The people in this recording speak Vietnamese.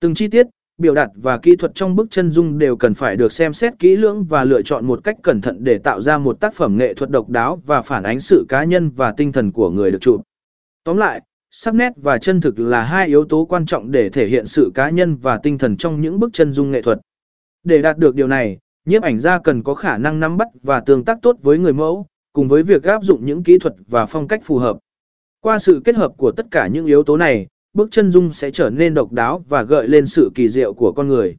Từng chi tiết, biểu đạt và kỹ thuật trong bức chân dung đều cần phải được xem xét kỹ lưỡng và lựa chọn một cách cẩn thận để tạo ra một tác phẩm nghệ thuật độc đáo và phản ánh sự cá nhân và tinh thần của người được chụp. Tóm lại, sắc nét và chân thực là hai yếu tố quan trọng để thể hiện sự cá nhân và tinh thần trong những bức chân dung nghệ thuật. Để đạt được điều này, nhiếp ảnh gia cần có khả năng nắm bắt và tương tác tốt với người mẫu, cùng với việc áp dụng những kỹ thuật và phong cách phù hợp. Qua sự kết hợp của tất cả những yếu tố này, bước chân dung sẽ trở nên độc đáo và gợi lên sự kỳ diệu của con người.